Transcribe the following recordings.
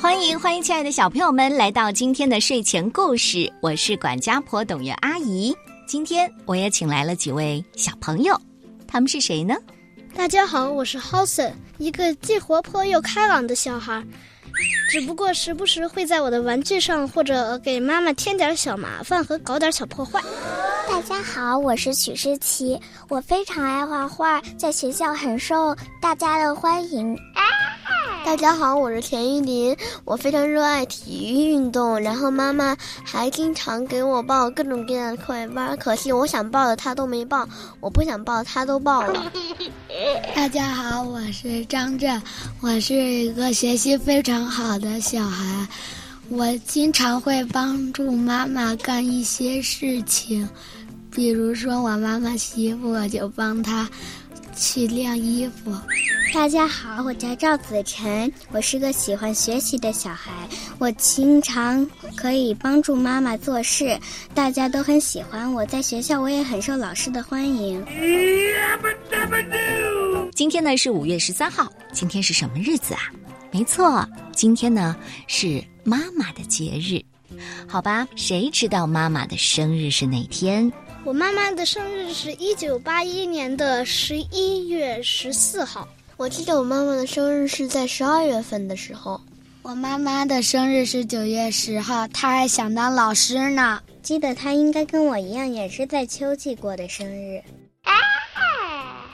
欢迎欢迎，亲爱的小朋友们，来到今天的睡前故事。我是管家婆董月阿姨。今天我也请来了几位小朋友，他们是谁呢？大家好，我是 h o s e n 一个既活泼又开朗的小孩，只不过时不时会在我的玩具上或者给妈妈添点小麻烦和搞点小破坏。大家好，我是许诗琪，我非常爱画画，在学校很受大家的欢迎。大家好，我是田依林，我非常热爱体育运动，然后妈妈还经常给我报各种各样的课外班，可惜我想报的她都没报，我不想报她都报了。大家好，我是张震，我是一个学习非常好的小孩，我经常会帮助妈妈干一些事情，比如说我妈妈洗衣服，我就帮她去晾衣服。大家好，我叫赵子晨，我是个喜欢学习的小孩。我经常可以帮助妈妈做事，大家都很喜欢我。在学校，我也很受老师的欢迎。今天呢是五月十三号，今天是什么日子啊？没错，今天呢是妈妈的节日。好吧，谁知道妈妈的生日是哪天？我妈妈的生日是一九八一年的十一月十四号。我记得我妈妈的生日是在十二月份的时候，我妈妈的生日是九月十号，她还想当老师呢。记得她应该跟我一样，也是在秋季过的生日。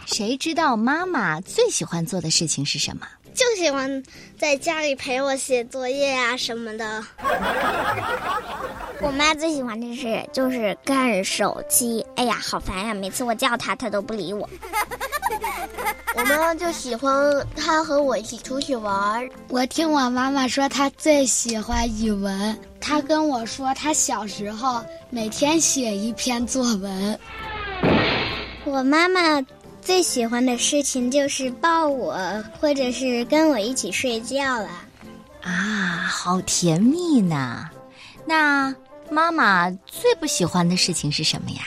谁知道妈妈最喜欢做的事情是什么？就喜欢在家里陪我写作业啊什么的。我妈最喜欢的事就是看手机。哎呀，好烦呀！每次我叫她，她都不理我。我妈妈就喜欢她和我一起出去玩。我听我妈妈说，她最喜欢语文。她跟我说，她小时候每天写一篇作文。我妈妈最喜欢的事情就是抱我，或者是跟我一起睡觉了。啊，好甜蜜呢！那妈妈最不喜欢的事情是什么呀？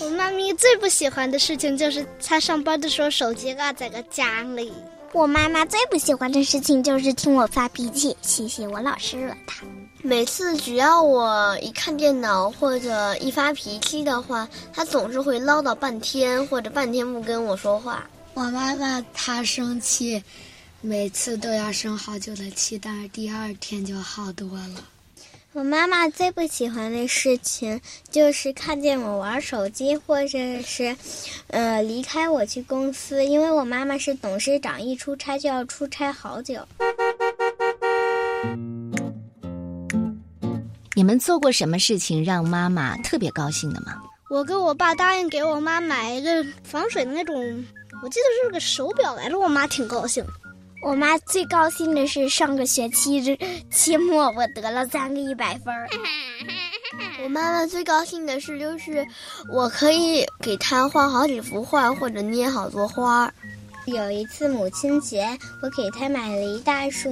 我妈咪最不喜欢的事情就是她上班的时候手机落在个家里。我妈妈最不喜欢的事情就是听我发脾气，谢谢我老是惹她。每次只要我一看电脑或者一发脾气的话，他总是会唠叨半天或者半天不跟我说话。我妈妈她生气，每次都要生好久的气，但是第二天就好多了。我妈妈最不喜欢的事情就是看见我玩手机，或者是，呃，离开我去公司，因为我妈妈是董事长，一出差就要出差好久。你们做过什么事情让妈妈特别高兴的吗？我跟我爸答应给我妈买一个防水的那种，我记得是个手表来着，我妈挺高兴。我妈最高兴的是上个学期期末我得了三个一百分儿。我妈妈最高兴的事就是我可以给她画好几幅画或者捏好多花。有一次母亲节，我给她买了一大束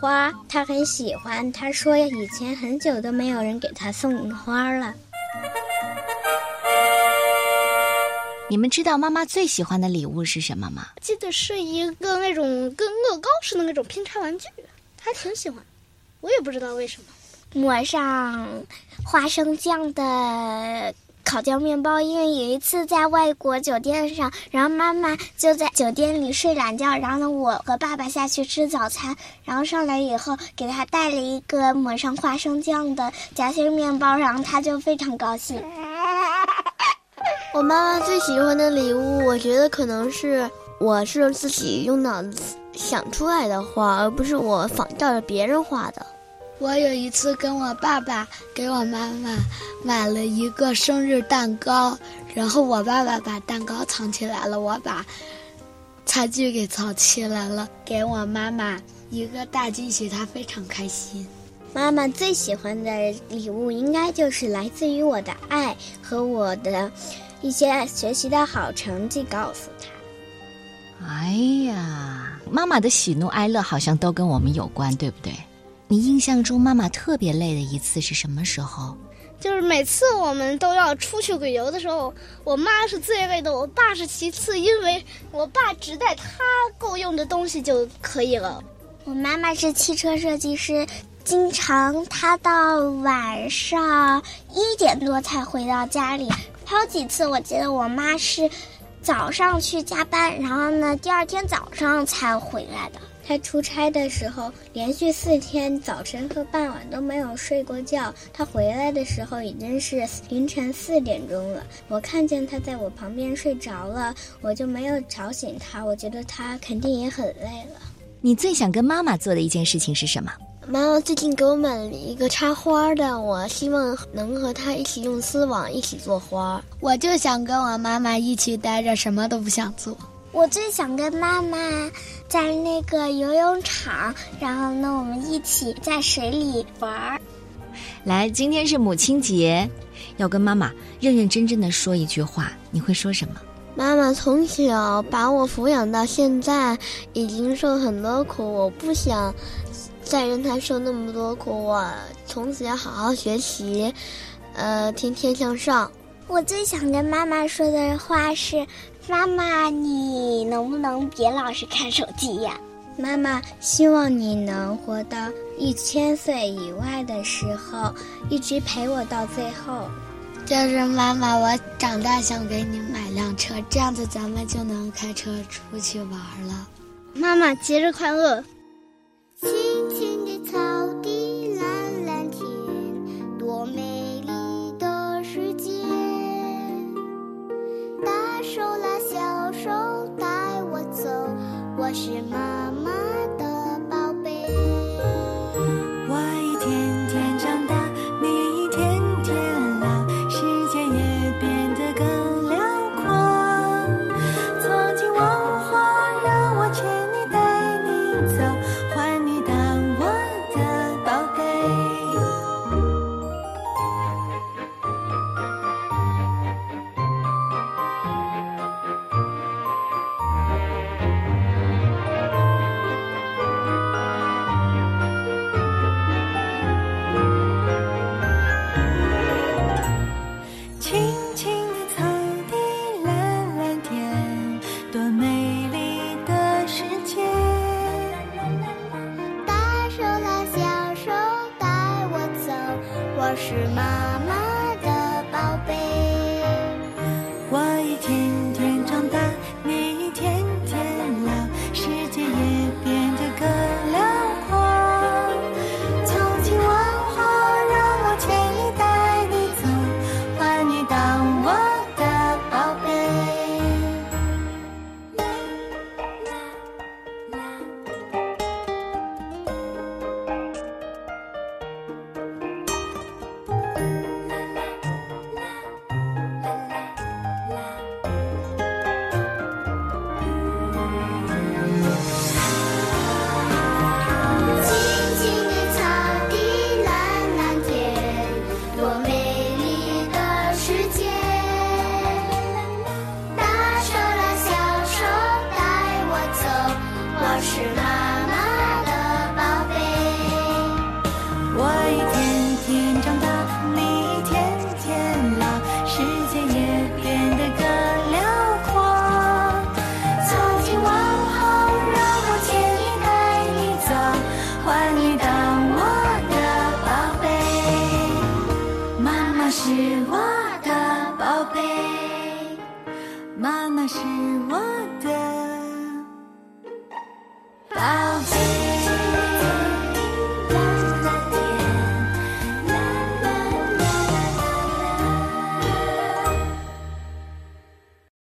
花，他很喜欢。他说以前很久都没有人给他送花了。你们知道妈妈最喜欢的礼物是什么吗？记得是一个那种跟乐高似的那种拼插玩具，她挺喜欢，我也不知道为什么。抹上花生酱的烤焦面包，因为有一次在外国酒店上，然后妈妈就在酒店里睡懒觉，然后呢，我和爸爸下去吃早餐，然后上来以后给他带了一个抹上花生酱的夹心面包，然后他就非常高兴。我妈妈最喜欢的礼物，我觉得可能是我是自己用脑子想出来的画，而不是我仿照着别人画的。我有一次跟我爸爸给我妈妈买了一个生日蛋糕，然后我爸爸把蛋糕藏起来了，我把餐具给藏起来了，给我妈妈一个大惊喜，她非常开心。妈妈最喜欢的礼物应该就是来自于我的爱和我的。一些学习的好成绩告诉她。哎呀，妈妈的喜怒哀乐好像都跟我们有关，对不对？你印象中妈妈特别累的一次是什么时候？就是每次我们都要出去旅游的时候，我妈是最累的，我爸是其次，因为我爸只带他够用的东西就可以了。我妈妈是汽车设计师，经常她到晚上一点多才回到家里。还有几次，我记得我妈是早上去加班，然后呢，第二天早上才回来的。他出差的时候，连续四天早晨和傍晚都没有睡过觉。他回来的时候已经是凌晨四点钟了。我看见他在我旁边睡着了，我就没有吵醒他。我觉得他肯定也很累了。你最想跟妈妈做的一件事情是什么？妈妈最近给我买了一个插花的，我希望能和她一起用丝网一起做花。我就想跟我妈妈一起待着，什么都不想做。我最想跟妈妈在那个游泳场，然后呢，我们一起在水里玩儿。来，今天是母亲节，要跟妈妈认认真真的说一句话，你会说什么？妈妈从小把我抚养到现在，已经受很多苦，我不想再让她受那么多苦。我从此要好好学习，呃，天天向上。我最想跟妈妈说的话是。妈妈，你能不能别老是看手机呀？妈妈，希望你能活到一千岁以外的时候，一直陪我到最后。就是妈妈，我长大想给你买辆车，这样子咱们就能开车出去玩了。妈妈，节日快乐！我是妈妈。是